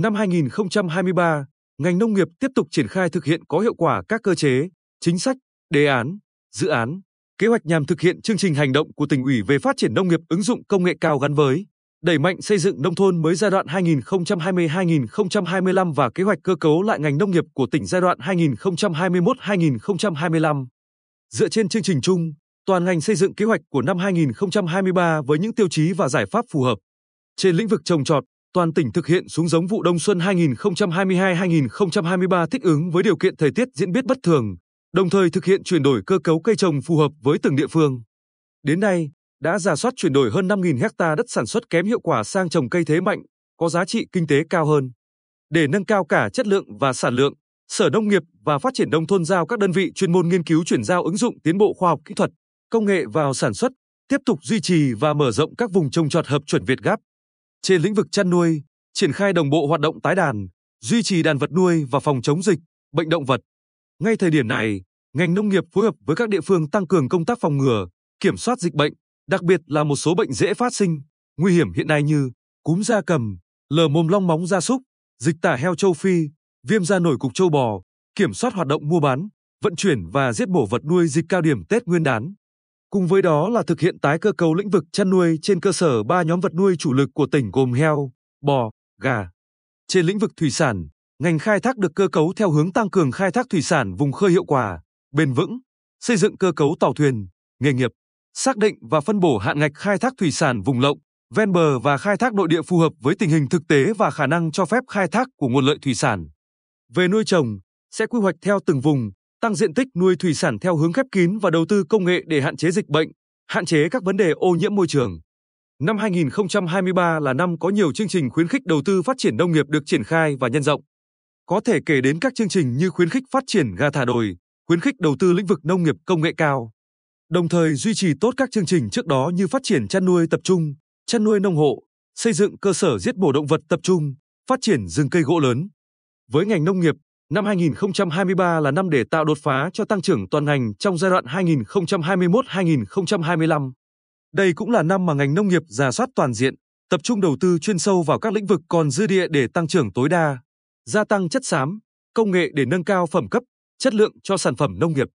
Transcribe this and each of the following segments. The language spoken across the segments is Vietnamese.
Năm 2023, ngành nông nghiệp tiếp tục triển khai thực hiện có hiệu quả các cơ chế, chính sách, đề án, dự án, kế hoạch nhằm thực hiện chương trình hành động của tỉnh ủy về phát triển nông nghiệp ứng dụng công nghệ cao gắn với đẩy mạnh xây dựng nông thôn mới giai đoạn 2020-2025 và kế hoạch cơ cấu lại ngành nông nghiệp của tỉnh giai đoạn 2021-2025. Dựa trên chương trình chung, toàn ngành xây dựng kế hoạch của năm 2023 với những tiêu chí và giải pháp phù hợp. Trên lĩnh vực trồng trọt, toàn tỉnh thực hiện xuống giống vụ đông xuân 2022-2023 thích ứng với điều kiện thời tiết diễn biến bất thường, đồng thời thực hiện chuyển đổi cơ cấu cây trồng phù hợp với từng địa phương. Đến nay, đã giả soát chuyển đổi hơn 5.000 hecta đất sản xuất kém hiệu quả sang trồng cây thế mạnh, có giá trị kinh tế cao hơn. Để nâng cao cả chất lượng và sản lượng, Sở Nông nghiệp và Phát triển Nông thôn giao các đơn vị chuyên môn nghiên cứu chuyển giao ứng dụng tiến bộ khoa học kỹ thuật, công nghệ vào sản xuất, tiếp tục duy trì và mở rộng các vùng trồng trọt hợp chuẩn Việt Gáp. Trên lĩnh vực chăn nuôi, triển khai đồng bộ hoạt động tái đàn, duy trì đàn vật nuôi và phòng chống dịch, bệnh động vật. Ngay thời điểm này, ngành nông nghiệp phối hợp với các địa phương tăng cường công tác phòng ngừa, kiểm soát dịch bệnh, đặc biệt là một số bệnh dễ phát sinh, nguy hiểm hiện nay như cúm da cầm, lở mồm long móng gia súc, dịch tả heo châu Phi, viêm da nổi cục châu bò, kiểm soát hoạt động mua bán, vận chuyển và giết mổ vật nuôi dịp cao điểm Tết Nguyên đán. Cùng với đó là thực hiện tái cơ cấu lĩnh vực chăn nuôi trên cơ sở ba nhóm vật nuôi chủ lực của tỉnh gồm heo, bò, gà. Trên lĩnh vực thủy sản, ngành khai thác được cơ cấu theo hướng tăng cường khai thác thủy sản vùng khơi hiệu quả, bền vững, xây dựng cơ cấu tàu thuyền, nghề nghiệp, xác định và phân bổ hạn ngạch khai thác thủy sản vùng lộng, ven bờ và khai thác nội địa phù hợp với tình hình thực tế và khả năng cho phép khai thác của nguồn lợi thủy sản. Về nuôi trồng, sẽ quy hoạch theo từng vùng, tăng diện tích nuôi thủy sản theo hướng khép kín và đầu tư công nghệ để hạn chế dịch bệnh, hạn chế các vấn đề ô nhiễm môi trường. Năm 2023 là năm có nhiều chương trình khuyến khích đầu tư phát triển nông nghiệp được triển khai và nhân rộng. Có thể kể đến các chương trình như khuyến khích phát triển gà thả đồi, khuyến khích đầu tư lĩnh vực nông nghiệp công nghệ cao. Đồng thời duy trì tốt các chương trình trước đó như phát triển chăn nuôi tập trung, chăn nuôi nông hộ, xây dựng cơ sở giết mổ động vật tập trung, phát triển rừng cây gỗ lớn. Với ngành nông nghiệp, năm 2023 là năm để tạo đột phá cho tăng trưởng toàn ngành trong giai đoạn 2021-2025. Đây cũng là năm mà ngành nông nghiệp giả soát toàn diện, tập trung đầu tư chuyên sâu vào các lĩnh vực còn dư địa để tăng trưởng tối đa, gia tăng chất xám, công nghệ để nâng cao phẩm cấp, chất lượng cho sản phẩm nông nghiệp.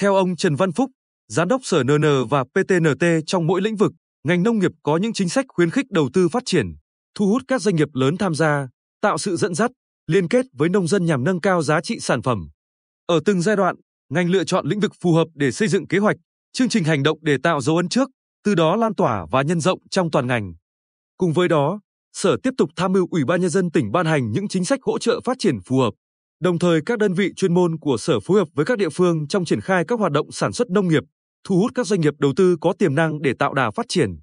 Theo ông Trần Văn Phúc, Giám đốc Sở NN và PTNT trong mỗi lĩnh vực, ngành nông nghiệp có những chính sách khuyến khích đầu tư phát triển, thu hút các doanh nghiệp lớn tham gia, tạo sự dẫn dắt, liên kết với nông dân nhằm nâng cao giá trị sản phẩm. Ở từng giai đoạn, ngành lựa chọn lĩnh vực phù hợp để xây dựng kế hoạch, chương trình hành động để tạo dấu ấn trước, từ đó lan tỏa và nhân rộng trong toàn ngành. Cùng với đó, Sở tiếp tục tham mưu Ủy ban nhân dân tỉnh ban hành những chính sách hỗ trợ phát triển phù hợp. Đồng thời các đơn vị chuyên môn của Sở phối hợp với các địa phương trong triển khai các hoạt động sản xuất nông nghiệp, thu hút các doanh nghiệp đầu tư có tiềm năng để tạo đà phát triển.